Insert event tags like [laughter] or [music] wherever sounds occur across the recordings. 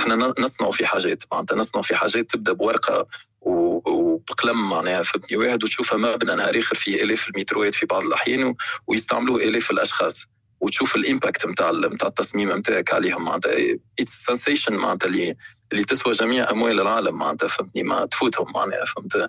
إحنا نصنع في حاجات معناتها نصنع في حاجات تبدأ بورقة وبقلم معناها فهمتني؟ واحد وتشوفها مبنى نهار آخر فيه آلاف المتروات في بعض الأحيان ويستعملوه آلاف الأشخاص. وتشوف ال impact نتاع نتاع التصميم نتاعك عليهم معناتها it's sensation معناتها اللي اللي تسوى جميع أموال العالم معناتها فهمتني؟ ما تفوتهم معناها فهمت؟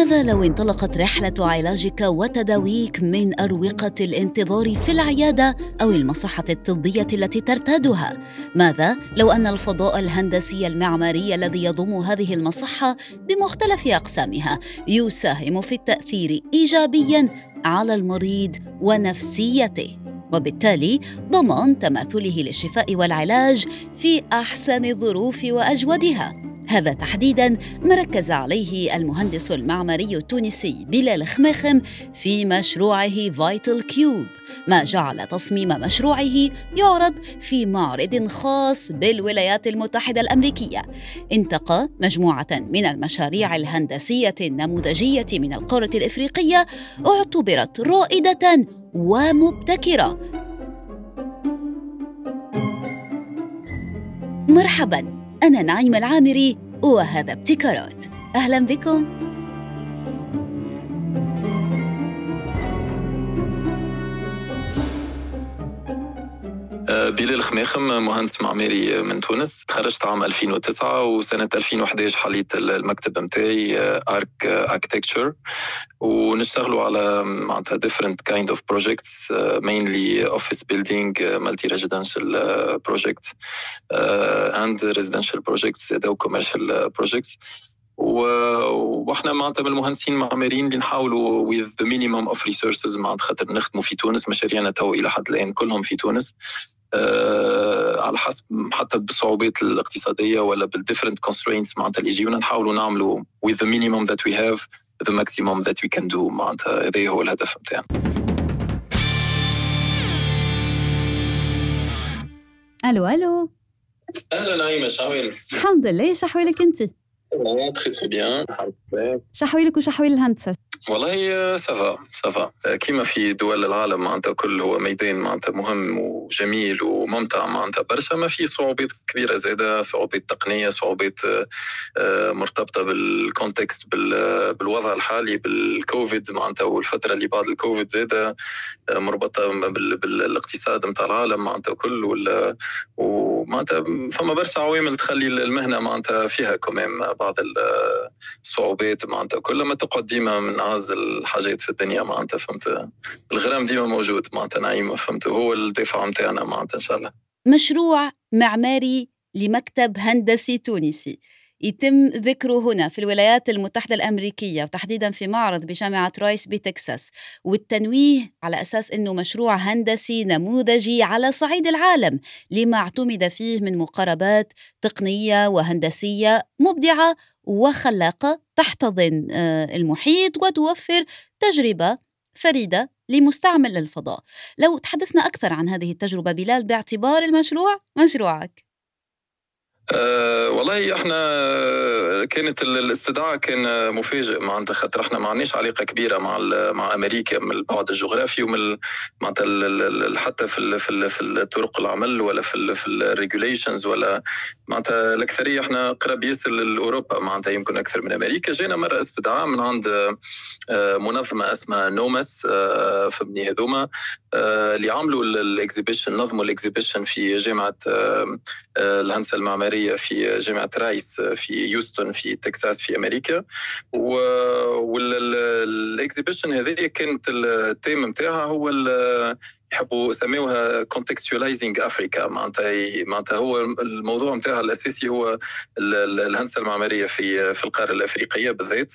ماذا لو انطلقت رحلة علاجك وتداويك من أروقة الانتظار في العيادة أو المصحة الطبية التي ترتادها؟ ماذا لو أن الفضاء الهندسي المعماري الذي يضم هذه المصحة بمختلف أقسامها يساهم في التأثير إيجابياً على المريض ونفسيته؟ وبالتالي ضمان تماثله للشفاء والعلاج في أحسن الظروف وأجودها هذا تحديدا ما ركز عليه المهندس المعماري التونسي بلال خماخم في مشروعه فايتل كيوب. ما جعل تصميم مشروعه يعرض في معرض خاص بالولايات المتحدة الأمريكية. انتقى مجموعة من المشاريع الهندسية النموذجية من القارة الإفريقية اعتبرت رائدة ومبتكرة. مرحبا. أنا نعيم العامري وهذا ابتكارات. أهلا بكم. بلال خماخم مهندس معماري من تونس تخرجت عام 2009 وسنة 2011 حليت المكتب نتاعي ارك اركتكتشر ونشتغلوا على معناتها kind of projects uh, mainly office building uh, uh, projects uh, and residential projects أو commercial projects وإحنا معناتها من المهندسين المعماريين اللي نحاولوا with the minimum of resources معناتها خاطر نخدموا في تونس مشاريعنا تو إلى حد الآن كلهم في تونس. آه على حسب حتى بالصعوبات الاقتصادية ولا بال different constraints معناتها اللي يجيونا نحاولوا نعملوا with the minimum that we have the maximum that we can do معناتها هذا هو الهدف نتاعنا. ألو ألو. أهلا نعيمة شحوالك الحمد لله شحوالك أنت؟ بيان الحمد لله شحوالك وشحوال الهندسة. والله سافا سافا كيما في دول العالم معناتها كل هو ميدان معناتها مهم وجميل وممتع معناتها. برشا ما في صعوبات كبيرة زاده صعوبات تقنية صعوبات مرتبطة بال context بالوضع الحالي بالكوفيد معناتها والفترة اللي بعد الكوفيد زاده مربوطه بالاقتصاد نتاع العالم معناتها كل ومعناتها فما برشا عوامل تخلي المهنة معناتها فيها كمان بعض الصعوبات معناتها. كل ما تقعد ديما من اعز الحاجات في الدنيا معناتها فهمت؟ الغرام ديما موجود معناتها نعيمه فهمت؟ هو الدفاع نتاعنا معناتها إن شاء الله. مشروع معماري لمكتب هندسي تونسي. يتم ذكره هنا في الولايات المتحدة الأمريكية وتحديدا في معرض بجامعة رايس بتكساس والتنويه على أساس أنه مشروع هندسي نموذجي على صعيد العالم لما اعتمد فيه من مقاربات تقنية وهندسية مبدعة وخلاقة تحتضن المحيط وتوفر تجربة فريدة لمستعمل الفضاء. لو تحدثنا أكثر عن هذه التجربة بلال باعتبار المشروع مشروعك. والله إحنا كانت الاستدعاء كان مفاجئ معناتها خاطر. إحنا ما عندناش علاقة كبيرة مع مع أمريكا من البعد الجغرافي ومن معناتها حتى في في في الطرق العمل ولا في في ال regulations ولا معناتها الأكثرية إحنا قرب ياسر لأوروبا معناتها يمكن أكثر من أمريكا. جينا مرة استدعاء من عند منظمة اسمها نومس فهمني هذوما اللي عملوا ال exhibition نظموا الاكزيبيشن في جامعة الهندسة المعمارية في جامعة رايس في يوستن في تكساس في أمريكا. وال exhibition هذه كانت التيم نتاعها هو يحبوا يسميوها contextualizing Africa معناتها معناتها هو الموضوع نتاعها الأساسي هو الهندسة المعمارية في في القارة الأفريقية بالذات.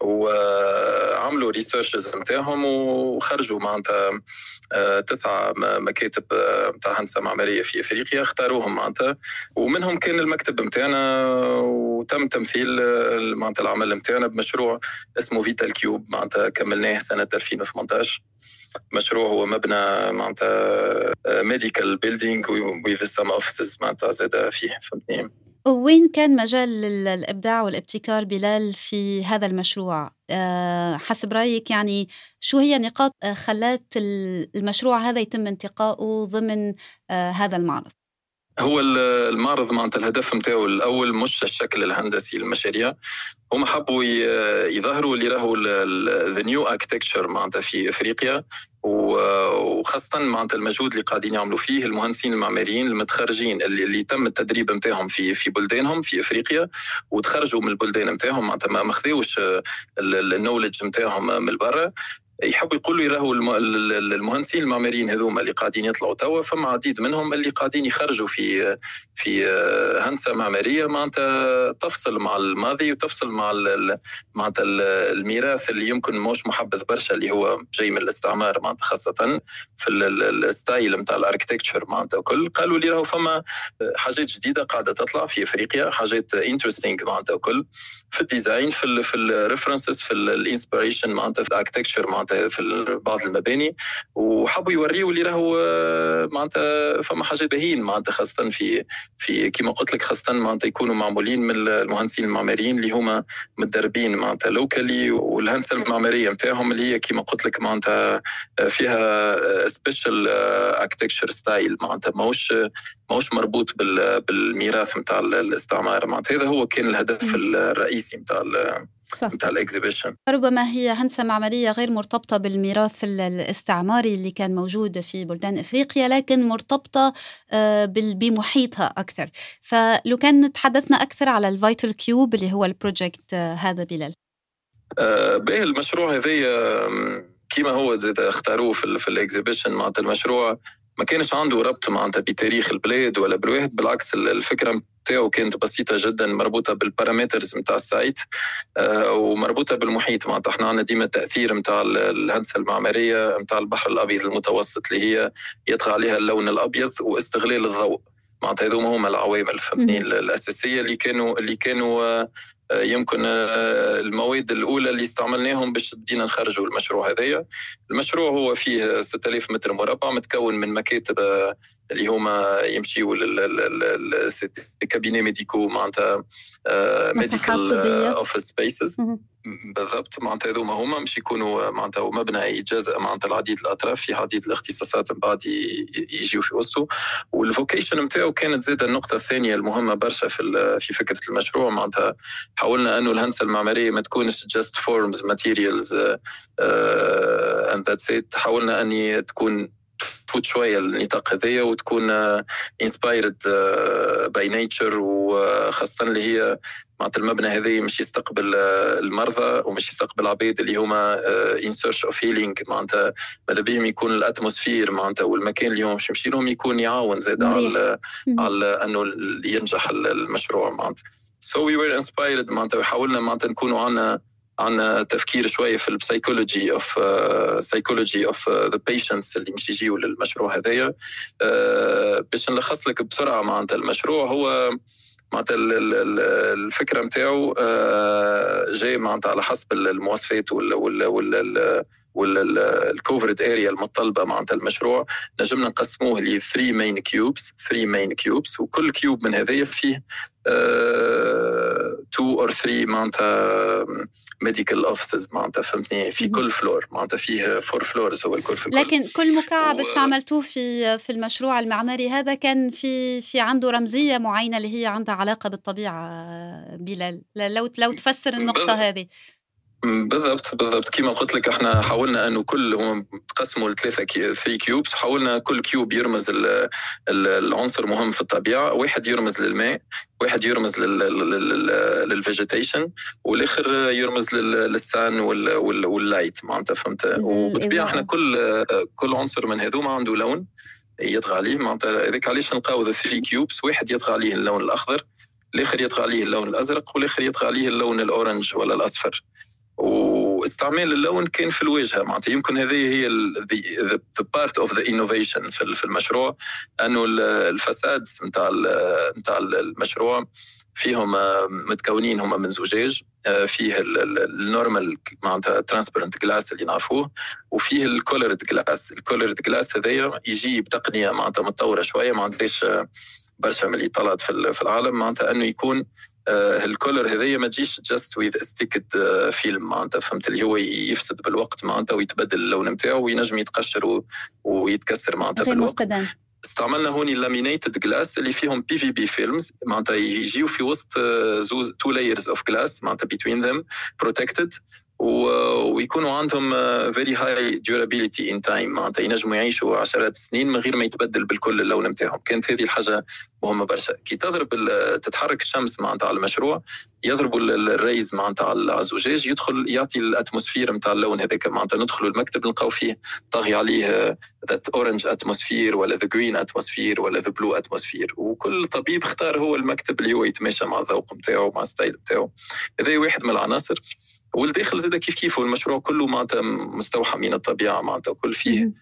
وعملوا researches نتاعهم وخرجوا معناتها تسعة مكاتب نتاع هندسة معمارية في أفريقيا اختاروهم معناتها. ومنهم كان المكتب نتاعنا وتم تمثيل معناتها العمل نتاعنا بمشروع اسمه Vital Cube معناتها كملناه سنة 2018 مشروع هو مبنى معناتها medical building with some offices معناتها زاد فيه فهمتني وين كان مجال الإبداع والابتكار بلال في هذا المشروع؟ آه، حسب رأيك يعني شو هي نقاط آه، خلات المشروع هذا يتم انتقائه ضمن آه، هذا المعرض؟ هو المعرض معناتها الهدف نتاعو الأول مش الشكل الهندسي للمشاريع هم حبوا يظهروا اللي راهو the new architecture معناتها في إفريقيا. وخاصة معناتها المجهود اللي قاعدين يعملوا فيه المهندسين المعماريين المتخرجين اللي, اللي تم التدريب نتاعهم في في بلدانهم في إفريقيا. وتخرجوا من البلدان نتاعهم معناتها ما خذوش ال knowledge نتاعهم من برا. يحبوا يقولوا راهو المهندسين المعماريين هذوما اللي قاعدين يطلعوا توا فما عديد منهم اللي قاعدين يخرجوا في في هندسة معمارية معناتها تفصل مع الماضي وتفصل مع معناتها الميراث اللي يمكن مش محبذ برشا اللي هو جاي من الاستعمار معناتها خاصة في ال style نتاع ال architecture معناتها وكل قالوا لي راهو فما حاجات جديدة قاعدة تطلع في إفريقيا حاجات interesting معناتها وكل في ال design في في ال references في ال inspiration معناتها في ال architecture معناتها معناتها في بعض المباني وحبوا يوريوا اللي راهو معناتها فما حاجات باهيين معناتها خاصة في في كما قلت لك خاصة معناتها يكونوا معمولين من المهندسين المعماريين اللي هما متدربين معناتها locally والهندسة المعمارية نتاعهم اللي هي كما قلت لك معناتها فيها special architecture style معناتها ماهوش ماهوش مربوط بالميراث نتاع الاستعمار. معناتها هذا هو كان الهدف الرئيسي نتاع نتاع الإكزيبيشن. ربما هي هندسة معمارية غير مرتبطة بالميراث الاستعماري اللي كان موجود في بلدان إفريقيا لكن مرتبطة آه، بمحيطها أكثر. فلو كان تحدثنا أكثر على ال Vital Cube اللي هو ال project آه، هذا بلال. آه، به المشروع هذايا كيما هو زاد اختاروه في, في ال exhibition. معناتها المشروع ما كانش عنده ربط معناتها بتاريخ البلاد ولا بالواحد بالعكس الفكرة نتاعو كانت بسيطة جدا مربوطة بال parameters نتاع ال site آه، ومربوطة بالمحيط معناتها. إحنا عندنا ديما التأثير نتاع الهندسة المعمارية نتاع البحر الأبيض المتوسط اللي هي يطغى عليها اللون الأبيض واستغلال الضوء. معناتها هذوما هما العوامل فهمتني؟ الأساسية اللي كانوا اللي كانوا آه، يمكن آه، المواد الأولى اللي استعملناهم باش بدينا نخرجوا المشروع هذايا. المشروع هو فيه 6000 متر مربع متكون من مكاتب آه، اللي هما يمشيوا لل cabinets médicaux معناتها medical office spaces بالضبط. معناتها هذوما هما مش يكونوا معناتها مبنى يتجزأ معناتها العديد الأطراف في عديد الاختصاصات من بعد يجيو في وسطه وال vocation نتاعو كانت زاده النقطة الثانية المهمة برشا في في فكرة المشروع. معناتها حاولنا أنه الهندسة المعمارية ما تكونش just forms materials and that's it حاولنا اني تكون تفوت شوية النطاق هذايا وتكون inspired by nature وخاصه اللي هي معناتها المبنى هذا مش يستقبل آه، المرضى ومش يستقبل العباد اللي هما in search of healing معناتها ماذا بهم يكون ال atmosphere معناتها والمكان اللي هم باش يمشي لهم يكون يعاون زاد على على أنه ينجح المشروع معناتها. so we were inspired معناتها حاولنا معناتها نكونوا عندنا عن تفكير شوية في ال psychology of psychology of the patients اللي مش يجيوا للمشروع هذايا. Uh, باش نلخص لك بسرعة معناتها المشروع هو معناتها الفكرة نتاعو uh, جاي معناتها على حسب المواصفات وال وال وال وال covered area المطلبه معناتها المشروع. نجمنا نقسموه ل 3 main cubes 3 main cubes وكل cube من هذايا فيه 2 or 3 معناتها medical offices معناتها فهمتني؟ في كل floor معناتها فيه 4 floors هو الكل في لكن كل مكعب و... استعملتوه في في المشروع المعماري هذا كان في في عنده رمزية معينة اللي هي عندها علاقة بالطبيعة بلال. لو لو تفسر النقطة هذه. بالضبط بالضبط. كما قلت لك إحنا حاولنا إنه كل هم تقسموا لثلاثة three cubes حاولنا كل cube يرمز العنصر مهم في الطبيعة. واحد يرمز للماء واحد يرمز لل vegetation والآخر يرمز لل sun وال light معناتها فهمت؟ وبالطبيعة إحنا كل كل عنصر من هذوما عنده لون يطغى عليه. معناتها هذاك علاش نلقاو the three cubes واحد يطغى عليه اللون الأخضر الآخر يطغى عليه اللون الأزرق والآخر يطغى عليه اللون ال orange ولا الأصفر. واستعمال اللون كان في الواجهه معناتها يمكن هذه هي the part of the innovation في المشروع. أنه ال façade نتاع نتاع المشروع فيهم متكونين هما من زجاج. فيه ال normal معناتها transparent glass اللي نعرفوه وفيه ال colored glass ال colored glass هذايا يجي بتقنية معناتها متطورة شوية ما عندهاش برشا من اللي طلعت في العالم. معناتها إنه يكون ال color هذايا ما تجيش just with sticked film معناتها فهمت؟ اللي هو يفسد بالوقت معناتها ويتبدل اللون نتاعو وينجم يتقشر ويتكسر معناتها بالوقت. مستدام. استعملنا هوني ال laminated glass اللي فيهم PVB films معناتها يجيو في وسط two layers of glass معناتها between them protected ويكونوا عندهم very high durability in time معناتها ينجموا يعيشوا عشرات السنين من غير ما يتبدل بالكل اللون نتاعهم كانت هذه الحاجة مهمة برشا. كي تضرب تتحرك الشمس معناتها على المشروع يضربوا ال rays معناتها على الزجاج يدخل يعطي ال atmosphere نتاع اللون هذاك. معناتها ندخلوا المكتب نلقاو فيه طاغي عليه that orange atmosphere ولا the green atmosphere ولا the blue atmosphere وكل طبيب اختار هو المكتب اللي هو يتماشى مع الذوق نتاعو مع ال style نتاعو هذا واحد من العناصر. والداخل زاد كيف كيف؟ والمشروع كله معناتها مستوحى من الطبيعة معناتها كل فيه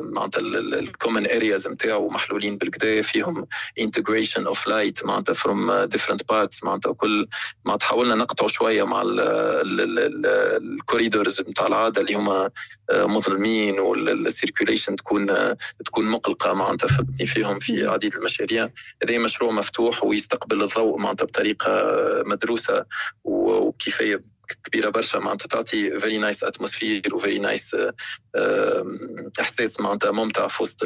معناتها ال common areas نتاعو محلولين بالقدا فيهم integration of light معناتها from different parts معناتها كل معناتها حاولنا نقطعوا شوية مع ال corridors نتاع العادة اللي هما مظلمين وال circulation تكون تكون مقلقة معناتها فهمتني؟ فيهم في عديد المشاريع. هذا مشروع مفتوح ويستقبل الضوء معناتها بطريقة مدروسة وكيفيه كبيرة برشا معناتها تعطي very nice atmosphere و very nice إحساس معناتها ممتع في وسط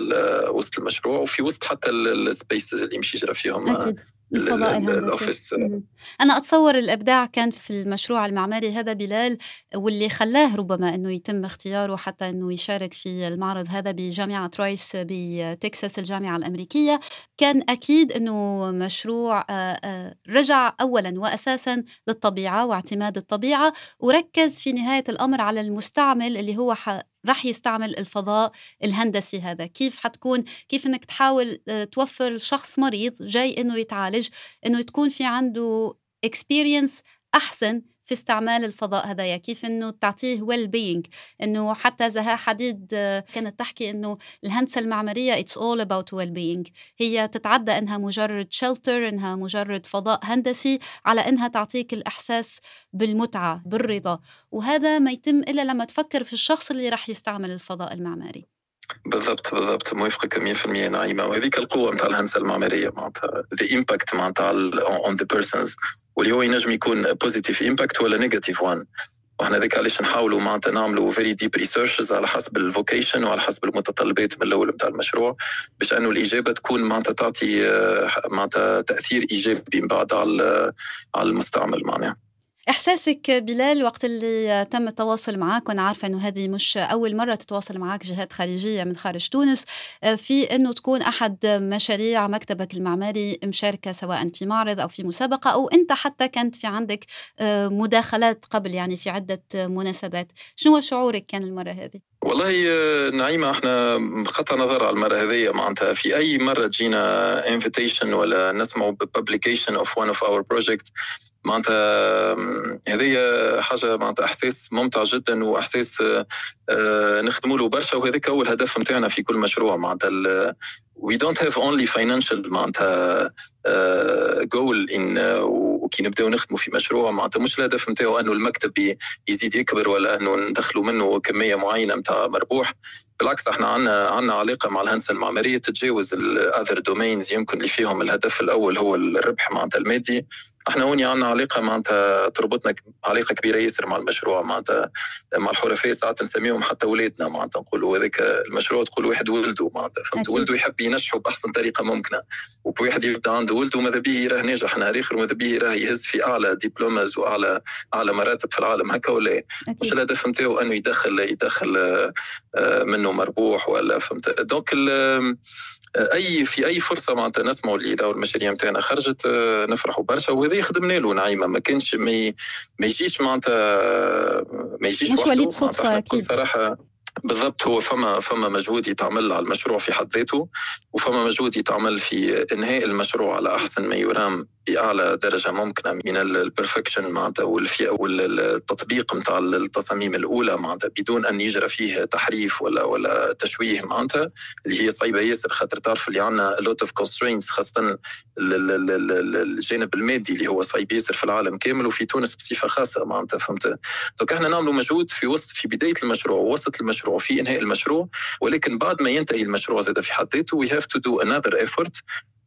وسط المشروع وفي وسط حتى ال spaces اللي يمشي يجرى فيهم أكيد. ال office. أنا أتصور الإبداع كان في المشروع المعماري هذا بلال واللي خلاه ربما إنه يتم اختياره حتى إنه يشارك في المعرض هذا بجامعة رويس بتكساس الجامعة الأمريكية. كان أكيد إنه مشروع رجع اولا واساسا للطبيعة واعتماد الطبيعة وركز في نهاية الأمر على المستعمل اللي هو رح يستعمل الفضاء الهندسي هذا. كيف حتكون؟ كيف إنك تحاول آه، توفر شخص مريض جاي إنه يتعالج إنه تكون في عنده experience أحسن في استعمال الفضاء هذايا كيف إنه تعطيه well-being إنه حتى زها حديد كانت تحكي إنه الهندسة المعمارية it's all about well-being هي تتعدى إنها مجرد shelter إنها مجرد فضاء هندسي على إنها تعطيك الإحساس بالمتعة بالرضا. وهذا ما يتم إلا لما تفكر في الشخص اللي راح يستعمل الفضاء المعماري. بالضبط بالضبط. موافقك 100% نعيمه وهذيك القوة نتاع الهندسة المعمارية معناتها the impact معناتها on the persons واللي هو ينجم يكون positive impact ولا negative one وإحنا ذيك علاش نحاولوا معناتها نعملوا very deep researches على حسب ال vocation وعلى حسب المتطلبات من الأول نتاع المشروع باش إنه الإجابة تكون معناتها تعطي آه، معناتها تأثير إيجابي من بعد على على المستعمل معناها. إحساسك بلال وقت اللي تم التواصل معك وأنا عارفة أنه هذه مش أول مرة تتواصل معك جهات خارجية من خارج تونس في أنه تكون أحد مشاريع مكتبك المعماري مشاركة سواء في معرض أو في مسابقة أو أنت حتى كانت في عندك مداخلات قبل يعني في عدة مناسبات شنو شعورك كان المرة هذه؟ والله نعيمة إحنا بغض النظر على المرة هذه معناتها في أي مرة تجينا invitation ولا نسمعوا publication of one of our project معناتها هذه حاجة معناتها إحساس ممتع جدا وإحساس آه، نخدموا له برشا وهذاك هو الهدف نتاعنا في كل مشروع معناتها we don't have only financial معناتها uh, goal وكي نبداو نخدموا في مشروع معناتها مش الهدف نتاعو انه المكتب يزيد يكبر ولا انه ندخلوا منه كمية معينة نتاع مربوح. بالعكس إحنا عندنا عندنا علاقة مع الهندسة المعمارية تتجاوز الاذر دومينز يمكن اللي فيهم الهدف الأول هو الربح معناتها المادي. إحنا هوني عندنا علاقة معناتها تربطنا علاقة كبيرة ياسر مع المشروع معناتها مع الحرفاء ساعات نسميهم حتى اولادنا معناتها نقولوا هذاك المشروع تقول واحد ولده معناتها فهمت؟ ولده يحب ينجحه بأحسن طريقة ممكنة. وواحد يبدأ عنده ولده ماذا به يراه ناجح نهار اخر وماذا به يراه يهز في أعلى diplomes وأعلى أعلى مراتب في العالم هكا ولا مش الهدف نتاعو؟ أنه يدخل يدخل آه، مربوح ولا فهمت. donc أي في أي فرصة معناتها نسمعوا اللي المشاريع نتاعنا خرجت نفرحوا برشا. وهذا خدمنا له نعيمة. ما كانش ما, ما يجيش معناتها ما يجيش مش وليد صدفة أكيد. صراحة بالضبط هو فما فما مجهود يتعمل على المشروع في حد ذاته وفما مجهود يتعمل في إنهاء المشروع على أحسن ما يرام بأعلى درجة ممكنة من ال perfection معناتها والتطبيق نتاع التصاميم الأولى معناتها بدون أن يجرى فيه تحريف ولا ولا تشويه معناتها اللي هي صعيبة ياسر خاطر تعرف اللي عندنا lot of constraints خاصه الجانب المادي اللي هو صعيب ياسر في العالم كامل وفي تونس بصفة خاصة معناتها فهمت؟ donc إحنا نعملوا مجهود في وسط في بداية المشروع ووسط المشروع في إنهاء المشروع ولكن بعد ما ينتهي المشروع زاد في حد ذاته we have to do another effort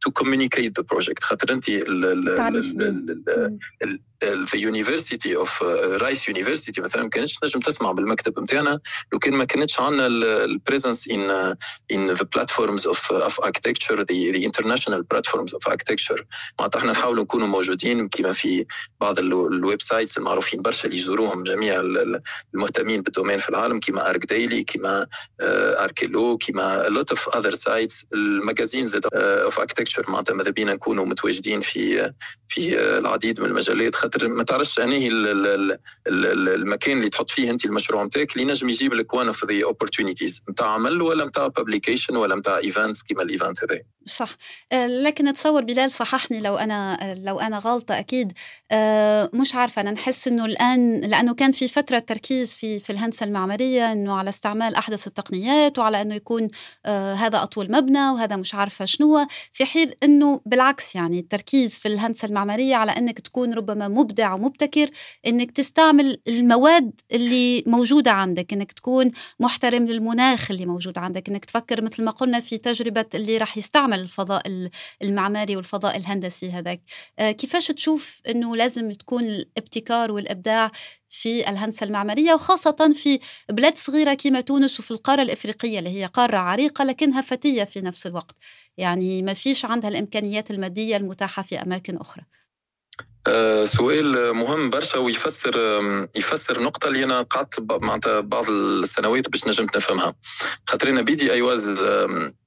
to communicate the project. خاطر انت the University of Rice uh, University مثلا ما كانتش نجم تسمع بالمكتب نتاعنا لو كان ما كانتش عندنا ال presence the platforms of uh, of architecture the the international platforms of architecture. معناتها إحنا نحاولوا نكونوا موجودين كما في بعض ال websites المعروفين برشا اللي يزوروهم جميع المهتمين بال domaine في العالم كما ArchDaily كما اركيلو كما lot of other sites. ال magazine زاد of architecture معناتها ماذا بينا نكونوا متواجدين في في العديد من المجالات. خاطر ما تعرفش أنهي المكان اللي تحط فيه أنت المشروع نتاعك اللي نجم يجيب لك one of the opportunities نتاع عمل ولا نتاع publication ولا نتاع events كيما ال event هذا. صح. آه، لكن نتصور بلال صححني لو أنا لو أنا غلطة أكيد. آه، مش عارفة أنا نحس إنه الآن لأنه كان في فترة تركيز في في الهندسة المعمارية إنه على استعمال أحدث التقنيات وعلى إنه يكون آه، هذا أطول مبنى وهذا مش عارفة شنو. في حين إنه بالعكس يعني التركيز في الهندسة المعمارية على إنك تكون ربما مبدع ومبتكر إنك تستعمل المواد اللي موجودة عندك إنك تكون محترم للمناخ اللي موجود عندك إنك تفكر مثل ما قلنا في تجربة اللي راح يستعمل الفضاء المعماري والفضاء الهندسي هذاك. آه، كيفاش تشوف إنه لازم تكون الابتكار والإبداع في الهندسة المعمارية وخاصة في بلاد صغيرة كما تونس وفي القارة الإفريقية اللي هي قارة عريقة لكنها فتية في نفس الوقت. يعني ما فيش عندها الإمكانيات المادية المتاحة في أماكن أخرى. سؤال مهم برشا ويفسر يفسر نقطة اللي أنا قعدت معناتها بعض السنوات باش نجمت نفهمها. خاطر أنا بيدي I was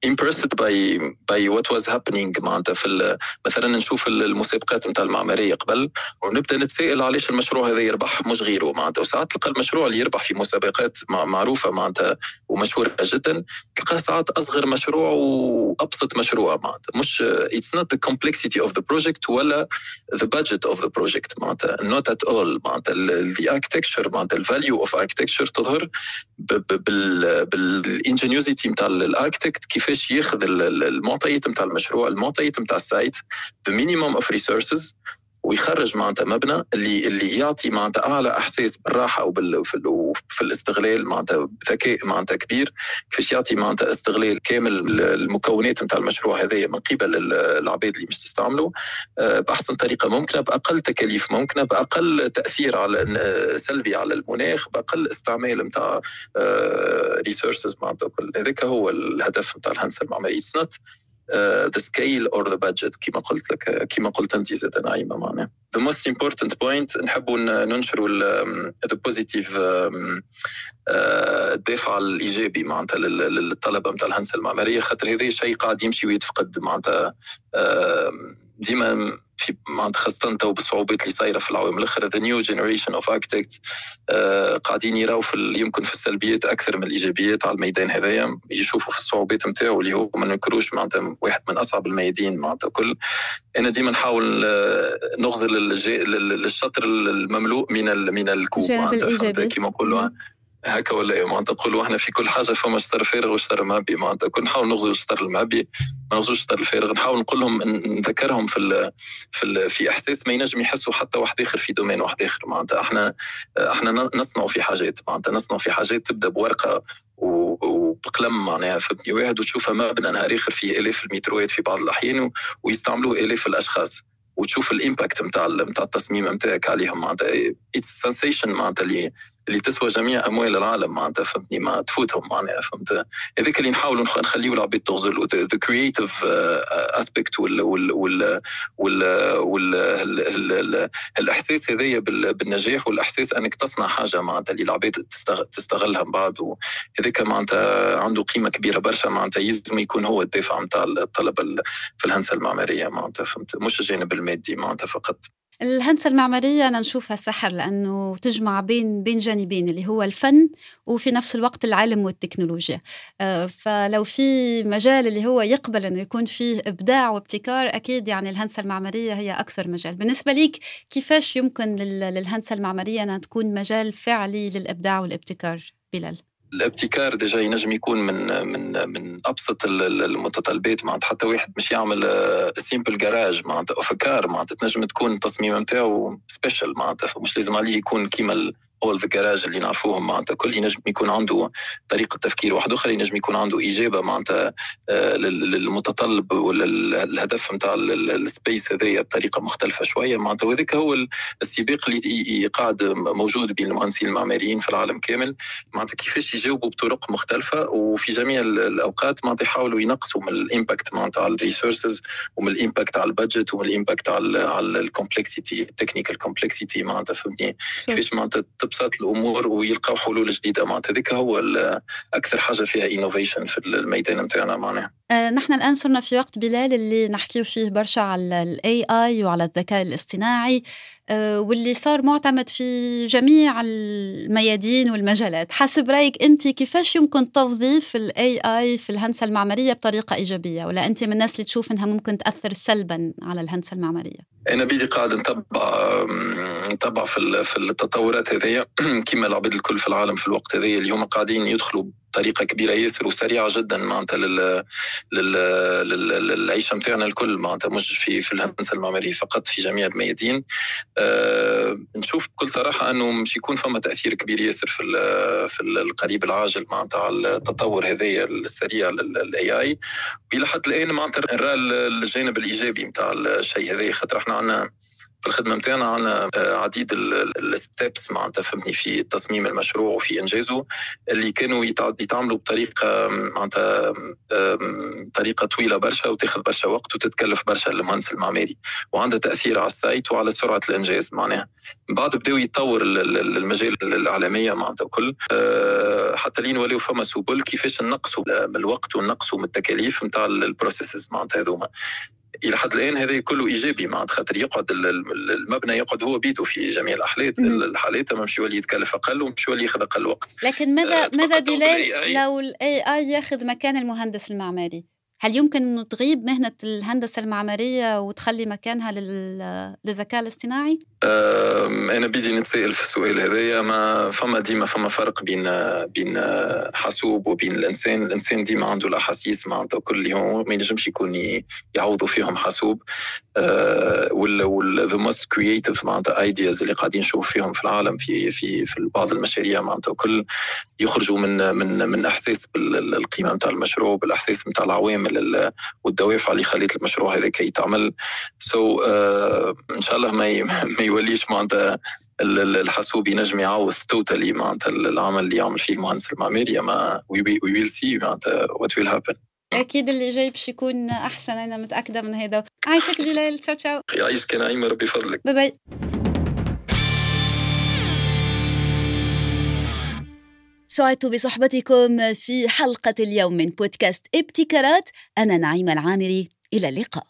impressed by by what was happening معناتها في مثلا نشوف المسابقات نتاع المعمارية قبل ونبدأ نتسائل علاش المشروع هذا يربح مش غيره معناتها. وساعات تلقى المشروع اللي يربح في مسابقات معروفة معناتها ومشهورة جدا تلقاه ساعات أصغر مشروع وأبسط مشروع معناتها. مش it's not the complexity of the project ولا the budget of the project معناتها not at all معناتها the architecture معناتها ال value of architecture تظهر بال ingéniosité نتاع ال architect كيفاش ياخذ المعطيات نتاع المشروع المعطيات نتاع ال site ب minimum of resources ويخرج معناتها مبنى اللي اللي يعطي معناتها أعلى إحساس بالراحة وبال في الاستغلال معناتها بذكاء معناتها كبير. كيفاش يعطي معناتها استغلال كامل المكونات نتاع المشروع هذايا من قبل العباد اللي مش تستعملوا. آه، بأحسن طريقة ممكنة بأقل تكاليف ممكنة بأقل تأثير على سلبي على المناخ بأقل استعمال نتاع resources آه، معناتها هذاك هو الهدف نتاع الهندسة المعمارية. the scale or the budget كما قلت لك كما قلت أنت زاد نعيمة معناها. The most important point نحبوا ننشروا the positive الدافع الإيجابي معناتها للطلبة نتاع الهندسة المعمارية خاطر هذا شيء قاعد يمشي ويتفقد معناتها ديما في خاصةتو بالصعوبات اللي صايرة في العوام. الأخرى the new generation of architect قاعدين يراو في يمكن في السلبيات أكثر من الإيجابيات على الميدان هذايا. يشوفوا في الصعوبات نتاعو اللي هو ما ننكروش معناتها واحد من أصعب الميادين معناتها كل أنا ديما نحاول آه، نغزر للشطر المملوء من من الكوب معناتها كيما نقولوا. هكا ولا إيه؟ معناتها تقولوا إحنا في كل حاجة فما شطر فارغ وشطر معبي معناتها كل نحاول نغزروا للشطر المعبي ما نغزروش للشطر الفارغ. نحاول نقول لهم نذكرهم في ال في ال في إحساس ما ينجم يحسوا حتى واحد آخر في domaine واحد آخر. معناتها إحنا إحنا نصنع في حاجات. معناتها نصنع في حاجات تبدأ بورقة وبقلم معناها فهمتني واحد وتشوفها مبنى نهار آخر فيه آلاف المتروات في بعض الأحيان ويستعملوه آلاف الأشخاص. وتشوف ال impact نتاع نتاع التصميم نتاعك عليهم. معناتها it's sensation معناتها اللي اللي تسوى جميع أموال العالم معناتها فهمتني؟ ما تفوتهم معناها فهمت؟ هذاك اللي نحاولوا نخليه العباد تغزل. the creative aspect وال وال وال وال الإحساس هذايا بالنجاح والإحساس أنك تصنع حاجة معناتها اللي العباد تستغلها من بعد. وهذاك معناتها عنده قيمة كبيرة برشا معناتها يلزم يكون هو الدافع نتاع الطلبه في الهندسة المعمارية معناتها فهمت؟ مش الجانب المادي معناتها فقط. الهندسة المعمارية أنا نشوفها سحر لأنه تجمع بين بين جانبين اللي هو الفن وفي نفس الوقت العلم والتكنولوجيا. آه، فلو في مجال اللي هو يقبل أنه يكون فيه إبداع وابتكار أكيد يعني الهندسة المعمارية هي أكثر مجال. بالنسبة ليك كيفاش يمكن للهندسة المعمارية أنها تكون مجال فعلي للإبداع والابتكار؟ بلال؟ الابتكار déjà ينجم يكون من من من أبسط المتطلبات معناتها حتى واحد مش يعمل simple garage معناتها أفكار معناتها تنجم تكون التصميم نتاعو special معناتها مش لازم عليه يكون كيما all the garage اللي نعرفوهم معناتها. كل ينجم يكون عنده طريقة تفكير واحد آخر ينجم يكون عنده إجابة معناتها آه، للمتطلب ولا الهدف نتاع ال space هذايا بطريقة مختلفة شوية. معناتها وذاك هو السباق اللي قاعد موجود بين المهندسين المعماريين في العالم كامل. معناتها كيفاش يجاوبوا بطرق مختلفة وفي جميع الأوقات معناتها يحاولوا ينقصوا من ال impact معناتها على ال resources ومن ال impact على ال budget ومن ال impact على على ال complexity ال technical complexity معناتها فهمتني؟ كيفاش معناتها تبسط الأمور ويلقاو حلول جديدة. معناتها هذيك هو أكثر حاجة فيها innovation في الميدان نتاعنا معناها. آه نحن الآن صرنا في وقت بلال اللي نحكيو فيه برشا على ال AI وعلى الذكاء الاصطناعي. واللي صار معتمد في جميع الميادين والمجالات. حسب رأيك أنت كيفاش يمكن توظيف ال AI في الهندسة المعمارية بطريقة إيجابية؟ ولا أنت من الناس اللي تشوف إنها ممكن تأثر سلبا على الهندسة المعمارية؟ أنا بيدي قاعد نتبع نتبع في في التطورات هذيا. [clears throat] كما العباد الكل في العالم في الوقت هذايا اليوم قاعدين يدخلوا بطريقه كبيرة ياسر وسريعة جدا معناتها لل... لل... للعيشه نتاعنا الكل معناتها مش في في الهندسة المعمارية فقط في جميع الميادين أه... نشوف بكل صراحة أنه مش يكون فما تأثير كبير ياسر في. في القريب العاجل معناتها على التطور هذايا السريع للاي اي وإلى حد الآن معناتها نرى الجانب الإيجابي نتاع الشيء هذا خاطر إحنا عندنا في الخدمة نتاعنا عندنا آه، عديد ال steps معناتها فهمني في تصميم المشروع وفي إنجازه اللي كانوا يتعاملوا بطريقة معناتها طريقة طويلة برشا وتاخذ برشا وقت وتتكلف برشا المهندس المعماري وعندها تأثير على ال site وعلى سرعة الإنجاز معناها. بعد بداوا يتطور المجال الإعلامية معناتها الكل آه، حتى لين ولاو فما سبل كيفاش نقصوا من الوقت ونقصوا من التكاليف نتاع ال processes معناتها هذوما. إلى حد الآن هذا كله إيجابي معناتها خاطر يقعد المبنى يقعد هو بيده في جميع الحالات الحالات مش يولي يتكلف أقل ومش يولي ياخذ أقل وقت. لكن ماذا آه ماذا دلال لو الاي اي ياخذ مكان المهندس المعماري؟ هل يمكن إنه تغيب مهنة الهندسة المعمارية وتخلي مكانها للذكاء الاصطناعي؟ أنا بدي نتسائل في السؤال هذايا. ما فما ديما فما فرق بين بين حاسوب وبين الإنسان، الإنسان ديما عنده الأحاسيس معناتها كل يوم ما ينجمش يكون يعوضوا فيهم حاسوب. أه، ولا ولا the most creative معناتها ideas اللي قاعدين نشوف فيهم في العالم في في في بعض المشاريع معناتها كل يخرجوا من من من إحساس بالقيمه نتاع المشروع بالاحساس نتاع العوامل. والدوافع اللي خلت المشروع هذا كي يتعمل. so, uh, إن شاء الله ما [laughs] ما يوليش معناتها الحاسوب ينجم يعوض totally معناتها العمل اللي يعمل فيه المهندس المعماري. أما we will see معناتها what will happen أكيد اللي جاي باش يكون أحسن أنا متأكدة من هذا. عايشك بلال. تشاو تشاو. يعيشك نعيمه ربي فضلك bye bye سعدت بصحبتكم في حلقة اليوم من بودكاست إبتكارات. أنا نعيمة العامري. إلى اللقاء.